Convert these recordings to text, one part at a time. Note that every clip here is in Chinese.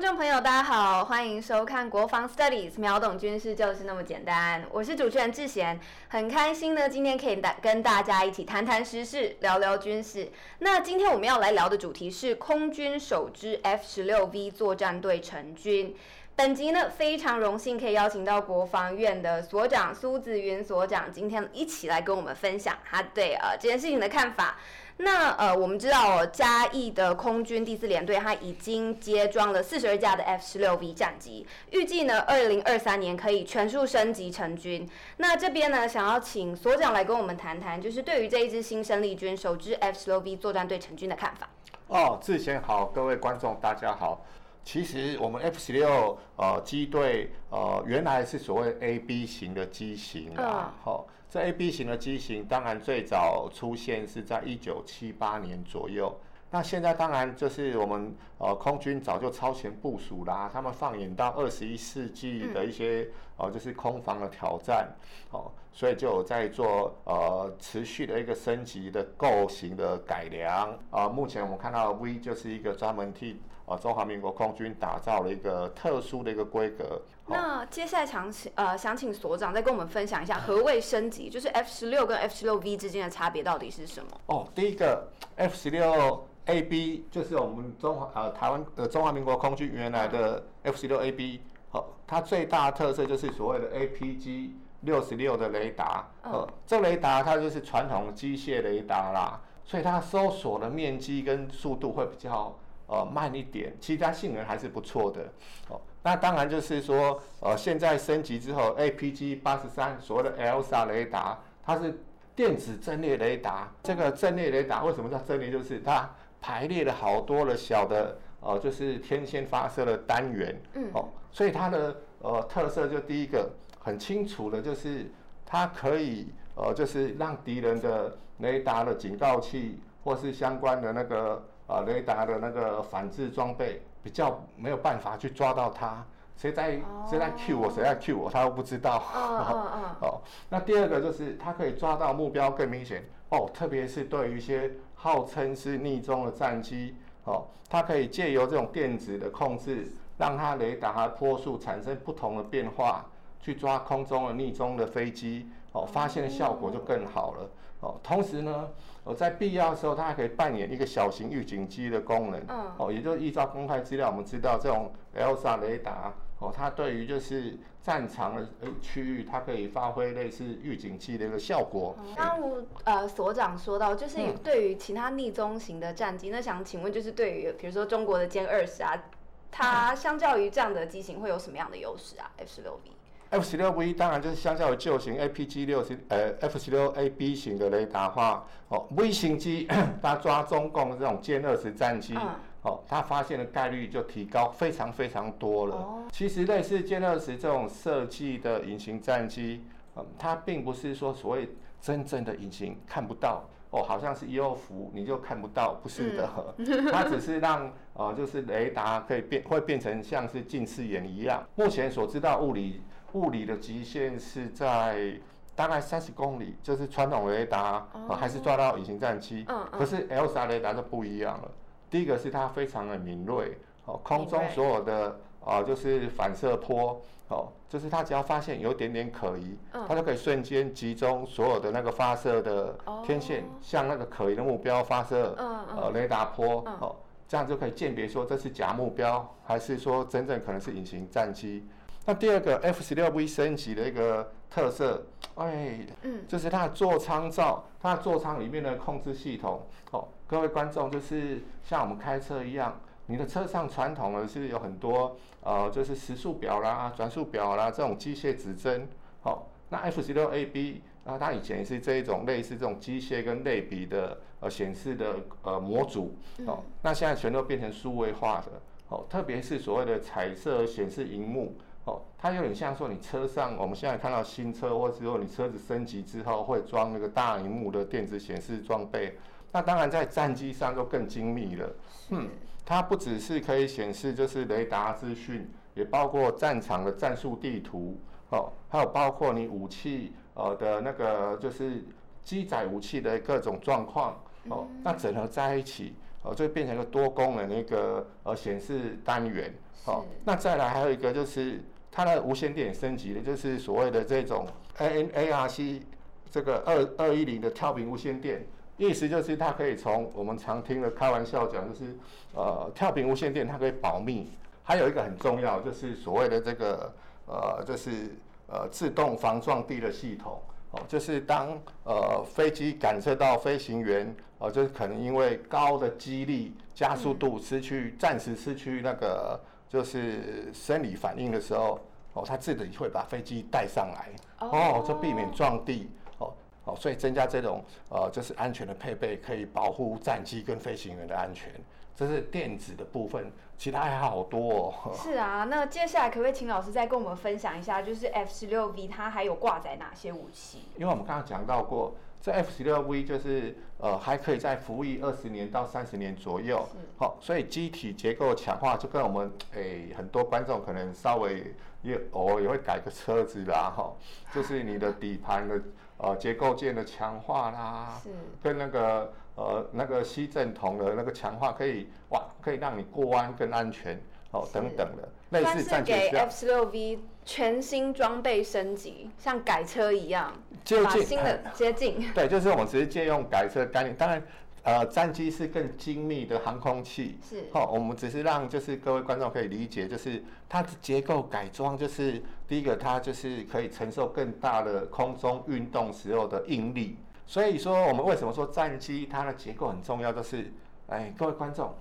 观众朋友，大家好，欢迎收看《国防 Studies》，秒懂军事就是那么简单。我是主持人智贤，很开心呢，今天可以大跟大家一起谈谈时事，聊聊军事。那今天我们要来聊的主题是空军首支 F 十六 V 作战队成军。本集呢，非常荣幸可以邀请到国防院的所长苏子云所长，今天一起来跟我们分享他对呃这件事情的看法。那呃，我们知道哦，嘉义的空军第四联队，它已经接装了四十二架的 F 十六 V 战机，预计呢，二零二三年可以全数升级成军。那这边呢，想要请所长来跟我们谈谈，就是对于这一支新生力军首支 F 十六 V 作战队成军的看法。哦，智贤好，各位观众大家好。其实我们 F 十六呃机队呃原来是所谓 A B 型的机型啊，好、嗯。这 A B 型的机型，当然最早出现是在一九七八年左右。那现在当然就是我们呃空军早就超前部署啦，他们放眼到二十一世纪的一些、嗯、呃就是空防的挑战，哦，所以就有在做呃持续的一个升级的构型的改良啊、呃。目前我们看到 V 就是一个专门替呃中华民国空军打造了一个特殊的一个规格。那接下来想请呃想请所长再跟我们分享一下何谓升级，就是 F 十六跟 F 十六 V 之间的差别到底是什么？哦，第一个 F 十六。A B 就是我们中华呃台湾呃中华民国空军原来的 F 十六 A B，好，它最大的特色就是所谓的 A P G 六十六的雷达，呃，这雷达它就是传统机械雷达啦，所以它搜索的面积跟速度会比较呃慢一点，其他性能还是不错的，哦，那当然就是说呃现在升级之后 A P G 八十三所谓的 ELSA 雷达，它是电子阵列雷达，这个阵列雷达为什么叫阵列？就是它。排列了好多的小的，呃，就是天线发射的单元，嗯，哦，所以它的呃特色就第一个很清楚的，就是它可以呃，就是让敌人的雷达的警告器或是相关的那个呃雷达的那个反制装备比较没有办法去抓到它，谁在谁在 Q 我，谁在 Q 我，他都不知道。哦 哦，那第二个就是它可以抓到目标更明显。哦，特别是对于一些号称是逆中的战机，哦，它可以借由这种电子的控制，让它雷达和波速产生不同的变化，去抓空中的逆中的飞机，哦，发现的效果就更好了。哦，同时呢，哦，在必要的时候，它还可以扮演一个小型预警机的功能。嗯。哦，也就是依照公开资料，我们知道这种 ELSA 雷达，哦，它对于就是战场的区域，它可以发挥类似预警机的一个效果。刚刚呃所长说到，就是对于其他逆中型的战机，嗯、那想请问，就是对于比如说中国的歼二十啊，它相较于这样的机型会有什么样的优势啊？F 十六 V。F 十六 V 当然就是相较于旧型 APG 六十呃 F 十六 AB 型的雷达话，哦 V 型机 它抓中共的这种歼二十战机，哦它发现的概率就提高非常非常多了。哦、其实类似歼二十这种设计的隐形战机，嗯，它并不是说所谓真正的隐形看不到。哦，好像是幽浮，你就看不到，不是的，嗯、它只是让呃，就是雷达可以变，会变成像是近视眼一样。目前所知道物理物理的极限是在大概三十公里，就是传统雷达、哦。呃、还是抓到隐形战机，嗯嗯、可是 ELSA 雷达就不一样了。第一个是它非常的敏锐，哦，空中所有的。啊、呃，就是反射波，哦，就是它只要发现有点点可疑，嗯、它就可以瞬间集中所有的那个发射的天线，向、哦、那个可疑的目标发射，嗯嗯、呃，雷达波，嗯、哦，这样就可以鉴别说这是假目标，还是说真正可能是隐形战机。那第二个 F 十六 V 升级的一个特色，哎，嗯，就是它的座舱罩，它的座舱里面的控制系统，哦，各位观众就是像我们开车一样。你的车上传统的是有很多呃，就是时速表啦、转速表啦这种机械指针。好、哦，那 F 十六 AB 啊，它以前也是这一种类似这种机械跟类比的呃显示的呃模组。哦，那现在全都变成数位化的。哦，特别是所谓的彩色显示荧幕。哦，它有点像说你车上我们现在看到新车，或者说你车子升级之后会装那个大荧幕的电子显示装备。那当然，在战机上就更精密了。嗯，它不只是可以显示就是雷达资讯，也包括战场的战术地图，哦，还有包括你武器呃的那个就是机载武器的各种状况，哦，那整合在一起，哦，就变成一个多功能的一个呃显示单元。好，那再来还有一个就是它的无线电升级的，就是所谓的这种 A N A R C 这个二二一零的跳频无线电，意思就是它可以从我们常听的开玩笑讲，就是呃跳频无线电它可以保密，还有一个很重要就是所谓的这个呃就是呃自动防撞地的系统。哦，就是当呃飞机感测到飞行员，呃，就是可能因为高的机力加速度失去，暂时失去那个就是生理反应的时候，哦，它自己会把飞机带上来，哦，就避免撞地，哦，哦，所以增加这种呃就是安全的配备，可以保护战机跟飞行员的安全。这是电子的部分，其他还好多哦。是啊，那接下来可不可以请老师再跟我们分享一下，就是 F 十六 V 它还有挂载哪些武器？因为我们刚刚讲到过，这 F 十六 V 就是呃还可以再服役二十年到三十年左右。好、哦，所以机体结构强化就跟我们诶很多观众可能稍微也偶尔也会改个车子啦哈、哦，就是你的底盘的呃结构件的强化啦，是跟那个。呃，那个吸震筒的那个强化可以哇，可以让你过弯更安全哦，等等的，类似。给 F 十六 V 全新装备升级，像改车一样，就把新的接近。对，就是我们只是借用改车概念。当然，呃，战机是更精密的航空器，是哦，我们只是让就是各位观众可以理解，就是它的结构改装，就是第一个它就是可以承受更大的空中运动时候的应力。所以说，我们为什么说战机它的结构很重要？就是，哎，各位观众，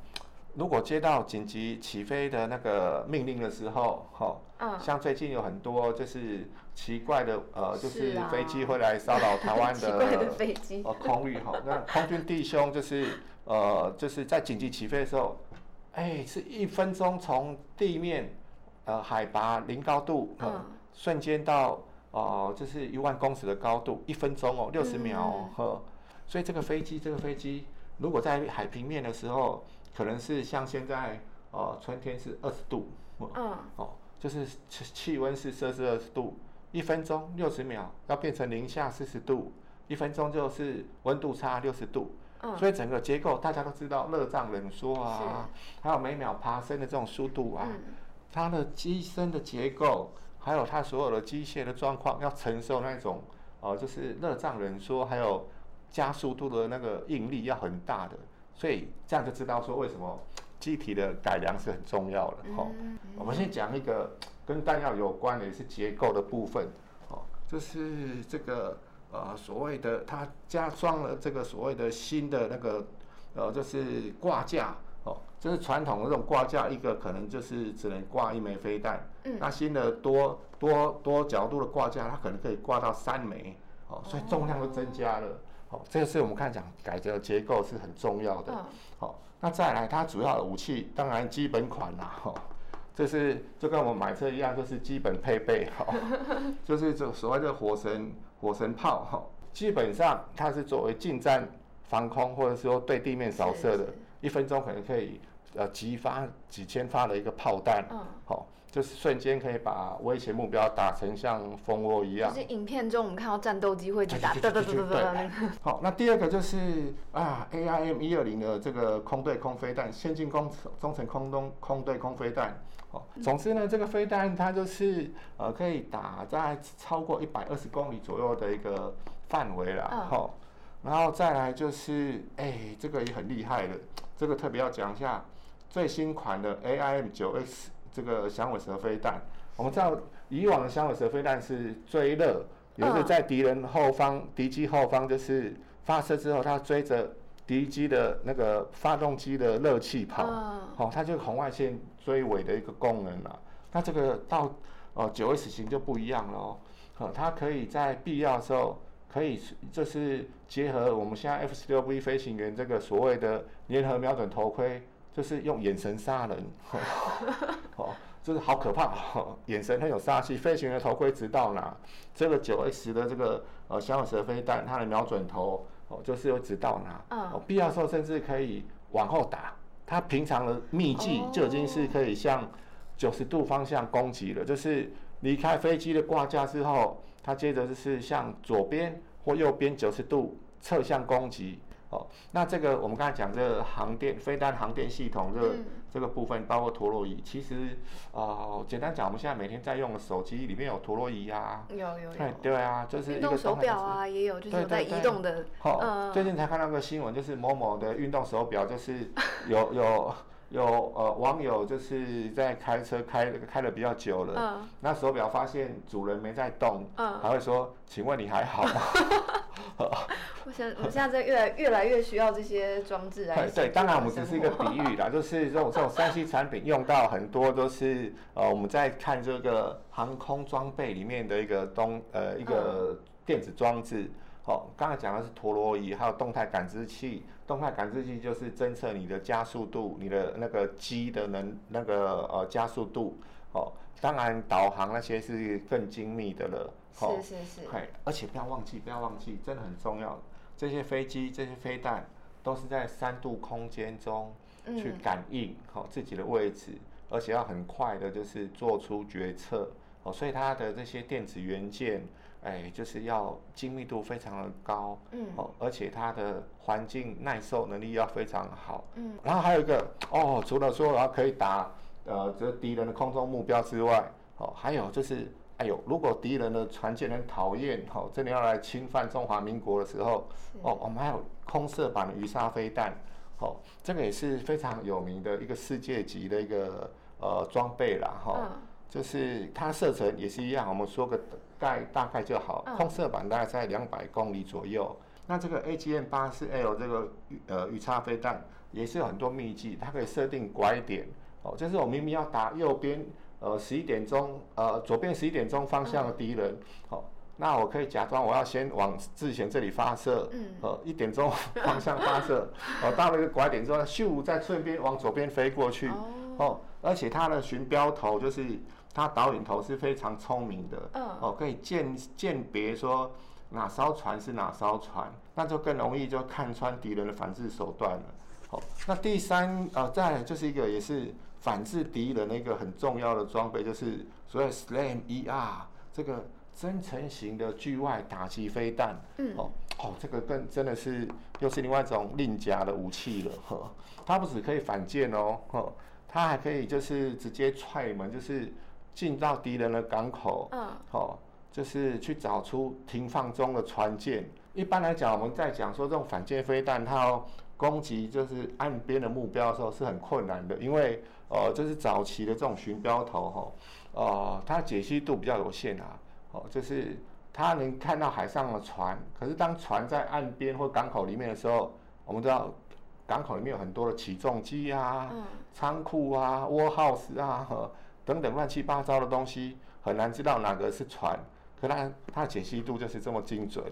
如果接到紧急起飞的那个命令的时候，哈、哦，像最近有很多就是奇怪的，呃，就是飞机会来骚扰台湾的飞机，呃，空域哈，那空军弟兄就是，呃，就是在紧急起飞的时候，哎，是一分钟从地面，呃，海拔零高度，呃、嗯，瞬间到。哦、呃，就是一万公尺的高度，一分钟哦，六十秒哦，呵、嗯，所以这个飞机，这个飞机如果在海平面的时候，可能是像现在，哦、呃，春天是二十度，嗯，哦，就是气温是摄氏二十度，一分钟六十秒要变成零下四十度，一分钟就是温度差六十度，嗯，所以整个结构大家都知道，热胀冷缩啊，还有每秒爬升的这种速度啊，嗯、它的机身的结构。还有它所有的机械的状况要承受那种，呃，就是热胀冷缩，还有加速度的那个应力要很大的，所以这样就知道说为什么机体的改良是很重要的。哦，我们先讲一个跟弹药有关的，也是结构的部分。哦，就是这个呃所谓的它加装了这个所谓的新的那个呃就是挂架。就是传统的这种挂架，一个可能就是只能挂一枚飞弹。嗯。那新的多多多角度的挂架，它可能可以挂到三枚。哦。所以重量都增加了。哦。这个是我们看讲改革结构是很重要的。好。那再来，它主要的武器当然基本款啦。哈。这是就跟我们买车一样，就是基本配备。哈。就是这所谓的火神火神炮。哈。基本上它是作为近战防空，或者说对地面扫射的。一分钟可能可以。呃，击发几千发的一个炮弹，嗯，好、哦，就是瞬间可以把威胁目标打成像蜂窝一样。就是影片中我们看到战斗机会去打，对对对对对。好，那第二个就是啊，AIM 一二零的这个空对空飞弹，先进工中程空中空对空飞弹。哦，总之呢，这个飞弹它就是呃，可以打在超过一百二十公里左右的一个范围了，好、嗯哦，然后再来就是，哎、欸，这个也很厉害的，这个特别要讲一下。最新款的 AIM 九 X 这个响尾蛇飞弹，我们知道以往的响尾蛇飞弹是追热，也就是在敌人后方、敌机后方，就是发射之后，它追着敌机的那个发动机的热气跑，哦，它就红外线追尾的一个功能了。那这个到哦九 S 型就不一样了哦，哦，它可以在必要的时候，可以就是结合我们现在 F 十六 V 飞行员这个所谓的联合瞄准头盔。就是用眼神杀人，哦，就是好可怕，哦 眼神很有杀气。飞行员头盔直到哪？这个九 S 的这个呃响尾蛇飞弹，它的瞄准头哦，就是有直到哪？哦，必要时候甚至可以往后打。它平常的秘技就已经是可以向九十度方向攻击了，就是离开飞机的挂架之后，它接着就是向左边或右边九十度侧向攻击。哦，那这个我们刚才讲这个航电飞弹航电系统这个、嗯、这个部分，包括陀螺仪，其实哦、呃，简单讲，我们现在每天在用的手机里面有陀螺仪啊，有有有，对啊，就是运动手表啊，也有就是在移动的。好、嗯，最近才看到个新闻，就是某某的运动手表，就是有有。有呃网友就是在开车开开了比较久了，嗯、那手表发现主人没在动，嗯、还会说，请问你还好吗？我想我现在在越来越来越需要这些装置来。对对，当然我们只是一个比喻啦，就是这种这种三 C 产品用到很多都是呃我们在看这个航空装备里面的一个东呃一个电子装置。哦，刚才讲的是陀螺仪，还有动态感知器。动态感知器就是侦测你的加速度，你的那个机的能那个呃加速度。哦，当然导航那些是更精密的了。哦、是是是。而且不要忘记，不要忘记，真的很重要。这些飞机、这些飞弹都是在三度空间中去感应好、嗯哦、自己的位置，而且要很快的，就是做出决策。哦，所以它的这些电子元件。哎，就是要精密度非常的高，嗯，哦，而且它的环境耐受能力要非常好，嗯，然后还有一个哦，除了说然后可以打呃这敌人的空中目标之外，哦，还有就是，哎呦，如果敌人的船舰很讨厌，哦，真的要来侵犯中华民国的时候，哦，我们还有空射版的鱼叉飞弹，哦，这个也是非常有名的一个世界级的一个呃装备啦，哈、哦，嗯、就是它射程也是一样，我们说个。概大概就好，空射版大概在两百公里左右。嗯、那这个 AGM-84L 这个呃鱼叉飞弹也是有很多秘技，它可以设定拐点哦，就是我明明要打右边呃十一点钟呃左边十一点钟方向的敌人，好、嗯哦，那我可以假装我要先往之前这里发射，嗯，呃一点钟方向发射，哦到了一个拐点之后，咻再顺便往左边飞过去，哦，哦，而且它的巡标头就是。它导引头是非常聪明的，嗯、哦，可以鉴鉴别说哪艘船是哪艘船，那就更容易就看穿敌人的反制手段了。哦，那第三啊、呃，再来就是一个也是反制敌人的一个很重要的装备，就是所谓 SLAM ER 这个增程型的距外打击飞弹。嗯，哦哦，这个更真的是又是另外一种另甲的武器了。呵、哦，它不只可以反舰哦，呵，它还可以就是直接踹门，就是。进到敌人的港口，嗯，哦，就是去找出停放中的船舰。一般来讲，我们在讲说这种反舰飞弹，它要攻击就是岸边的目标的时候是很困难的，因为呃，就是早期的这种巡标头，哈、哦，呃，它解析度比较有限啊，哦，就是它能看到海上的船，可是当船在岸边或港口里面的时候，我们知道港口里面有很多的起重机啊、嗯、仓库啊、warehouse 啊，和等等乱七八糟的东西，很难知道哪个是船，可它它的解析度就是这么精准，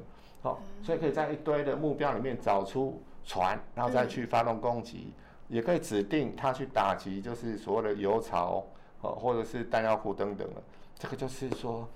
哦，所以可以在一堆的目标里面找出船，然后再去发动攻击，也可以指定它去打击，就是所谓的油槽，哦，或者是弹药库等等的，这个就是说，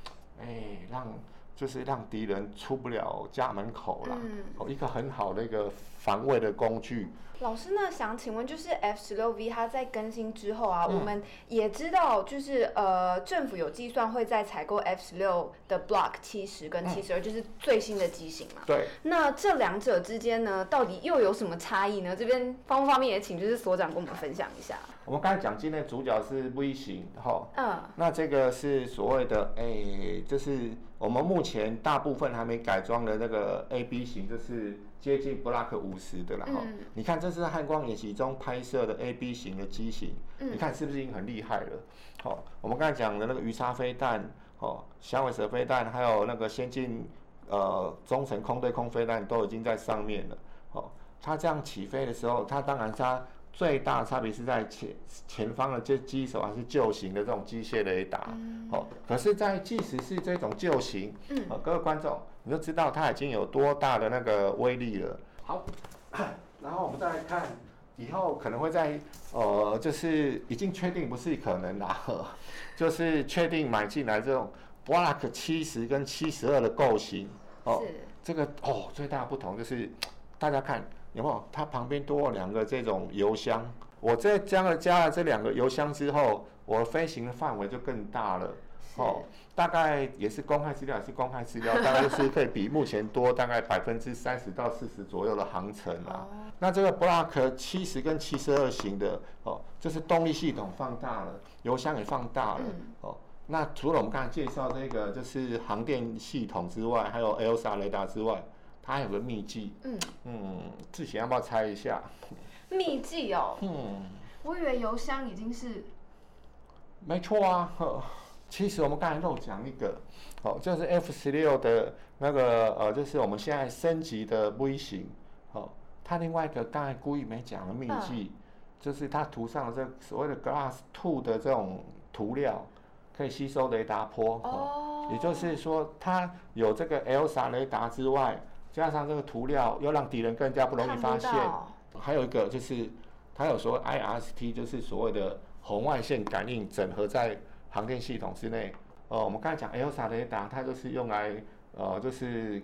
哎，让就是让敌人出不了家门口了，哦，一个很好的一个防卫的工具。老师呢，想请问，就是 F 十六 V 它在更新之后啊，嗯、我们也知道，就是呃，政府有计算会在采购 F 十六的 Block 七十跟七十二，就是最新的机型嘛。对。那这两者之间呢，到底又有什么差异呢？这边方不方便也请就是所长跟我们分享一下。我们刚才讲今天的主角是 V 型，哈。嗯。那这个是所谓的，哎、欸，就是我们目前大部分还没改装的那个 AB 型，就是。接近 Block 五十的了哈，嗯、你看这是汉光演习中拍摄的 AB 型的机型，嗯、你看是不是已经很厉害了？好、哦，我们刚才讲的那个鱼叉飞弹，哦，响尾蛇飞弹，还有那个先进呃中程空对空飞弹都已经在上面了。哦，它这样起飞的时候，它当然它最大差别是在前前方的这机手还是旧型的这种机械雷达。嗯、哦，可是，在即使是这种旧型，嗯、哦，各位观众。你就知道它已经有多大的那个威力了。好，然后我们再来看，以后可能会在呃，就是已经确定不是可能啦，就是确定买进来这种 Block 七十跟七十二的构型。哦，是这个哦，最大的不同就是大家看有没有？它旁边多了两个这种油箱。我这加了加了这两个油箱之后，我飞行的范围就更大了。哦，大概也是公开资料，也是公开资料，大概就是可以比目前多大概百分之三十到四十左右的航程啊。哦、那这个 Block 七十跟七十二型的哦，就是动力系统放大了，油箱也放大了、嗯、哦。那除了我们刚才介绍这个就是航电系统之外，还有 LSR 雷达之外，它还有个秘技。嗯嗯，志贤要不要猜一下？秘技哦。嗯。我以为邮箱已经是。没错啊，其实我们刚才漏讲一个，哦，就是 F 十六的那个呃，就是我们现在升级的微型，哦，它另外一个刚才故意没讲的秘技，嗯、就是它涂上了这所谓的 Glass Two 的这种涂料，可以吸收雷达波，哦，哦也就是说它有这个 LSR 雷达之外，加上这个涂料，又让敌人更加不容易发现。还有一个就是它有说 IRST，就是所谓的。红外线感应整合在航电系统之内。呃，我们刚才讲 LSA 雷达，它就是用来呃，就是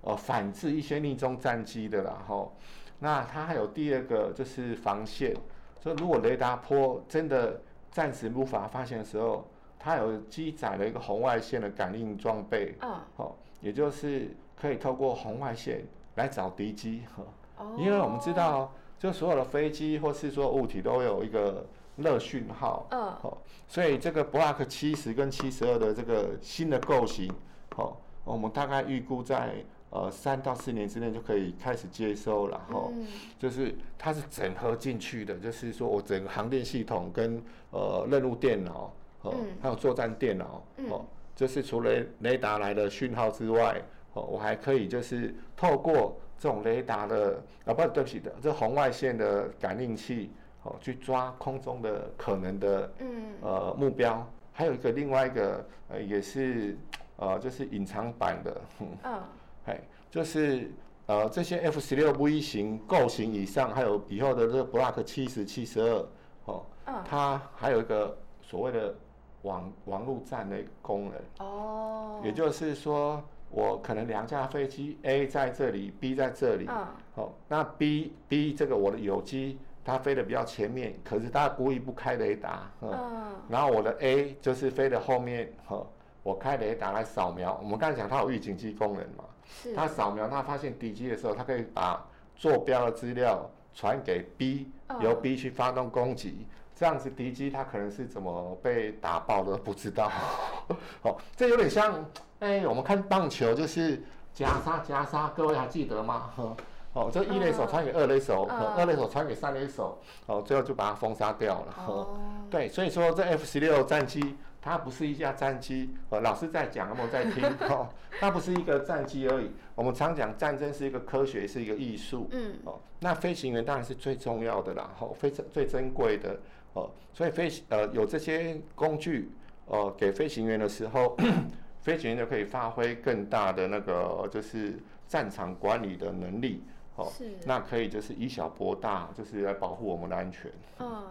呃反制一些逆中战机的啦。吼，那它还有第二个就是防线，所以如果雷达波真的暂时无法发现的时候，它有积载了一个红外线的感应装备。嗯。好，也就是可以透过红外线来找敌机。哦。因为我们知道，就所有的飞机或是说物体都有一个。热讯号，嗯，好，所以这个 Block 七十跟七十二的这个新的构型，好，我们大概预估在呃三到四年之内就可以开始接收，然后就是它是整合进去的，就是说我整个航电系统跟呃任务电脑，哦，还有作战电脑，哦，就是除了雷达来的讯号之外，哦，我还可以就是透过这种雷达的啊，不对不起的，这红外线的感应器。哦，去抓空中的可能的嗯。呃目标，还有一个另外一个呃也是呃就是隐藏版的，嗯，哎，就是呃这些 F 十六 V 型构型以上，还有以后的这个 Block 七十、七十二，哦，它还有一个所谓的网网络站的功能，哦，也就是说我可能两架飞机 A 在这里，B 在这里，嗯，哦，那 B B 这个我的友机。它飞得比较前面，可是它故意不开雷达，嗯，然后我的 A 就是飞的后面，呵，我开雷达来扫描。我们刚才讲它有预警机功能嘛，是。它扫描，它发现敌机的时候，它可以把坐标的资料传给 B，由 B 去发动攻击。这样子敌机它可能是怎么被打爆的不知道。哦，这有点像，哎，我们看棒球就是夹杀夹杀，各位还记得吗？呵。哦，这一垒手传给二垒手，嗯、二垒手传给三垒手，哦，最后就把它封杀掉了。哦，对，所以说这 F 十六战机它不是一架战机，呃，老师在讲，有没有在听？哦，它不是一个战机而已。我们常讲战争是一个科学，是一个艺术。嗯。哦，那飞行员当然是最重要的啦，哦，非常最珍贵的。哦，所以飞呃有这些工具，呃，给飞行员的时候，飞行员就可以发挥更大的那个就是战场管理的能力。哦，是，那可以就是以小博大，就是来保护我们的安全。嗯。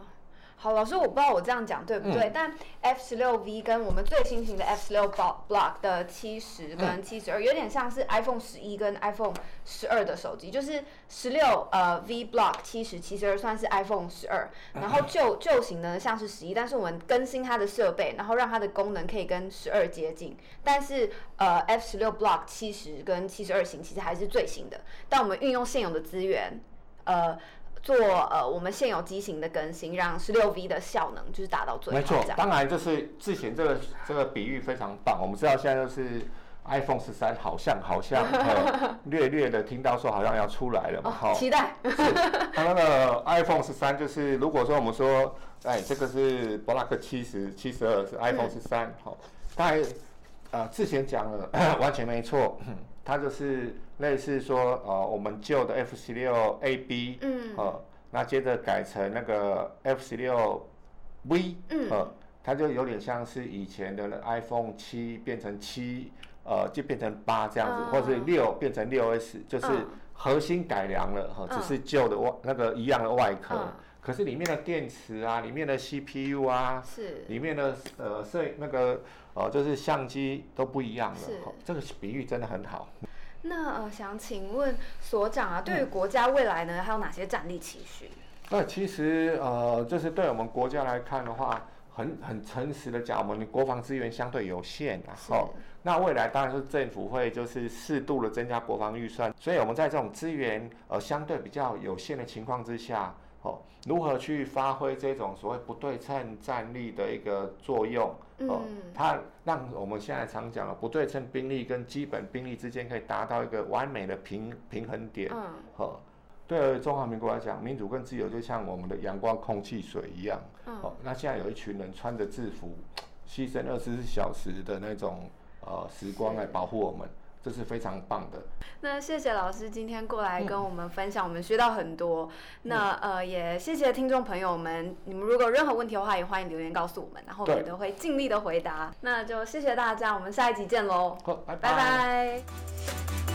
好，老师，我不知道我这样讲对不对，嗯、但 F 十六 V 跟我们最新型的 F 十六 Block 的七十跟七十二有点像是 iPhone 十一跟 iPhone 十二的手机，就是十六呃 V Block 七十七十二算是 iPhone 十二，然后旧旧型呢像是十一，但是我们更新它的设备，然后让它的功能可以跟十二接近，但是呃 F 十六 Block 七十跟七十二型其实还是最新的，但我们运用现有的资源，呃。做呃，我们现有机型的更新，让十六 V 的效能就是达到最好。没错，当然就是之前这个这个比喻非常棒。我们知道现在就是 iPhone 十三，好像好像、呃、略略的听到说好像要出来了嘛，好、哦，期待。它那个 iPhone 十三就是，如果说我们说，哎，这个是 Block 七十七十二是 iPhone 十三，好，大概呃之前讲了 完全没错。它就是类似说，呃，我们旧的 F 十六 AB，嗯，呃，那接着改成那个 F 十六 V，嗯，呃，它就有点像是以前的 iPhone 七变成七，呃，就变成八这样子，哦、或者是六变成六 S，就是核心改良了，哈、哦，只是旧的外那个一样的外壳，哦、可是里面的电池啊，里面的 CPU 啊，是，里面的呃摄那个。呃，就是相机都不一样了。是，这个比喻真的很好。那呃，想请问所长啊，对于国家未来呢，还有哪些战力期许？那其实呃，就是对我们国家来看的话，很很诚实的讲，我们的国防资源相对有限，然后那未来当然是政府会就是适度的增加国防预算，所以我们在这种资源呃相对比较有限的情况之下。哦，如何去发挥这种所谓不对称战力的一个作用？哦，嗯、它让我们现在常讲的不对称兵力跟基本兵力之间可以达到一个完美的平平衡点。嗯，哦，对中华民国来讲，民主跟自由就像我们的阳光、空气、水一样。嗯，哦，那现在有一群人穿着制服，牺牲二十四小时的那种呃时光来保护我们。这是非常棒的。那谢谢老师今天过来跟我们分享，嗯、我们学到很多。那呃，也谢谢听众朋友们，你们如果有任何问题的话，也欢迎留言告诉我们，然后我们都会尽力的回答。那就谢谢大家，我们下一集见喽。好，拜拜。拜拜。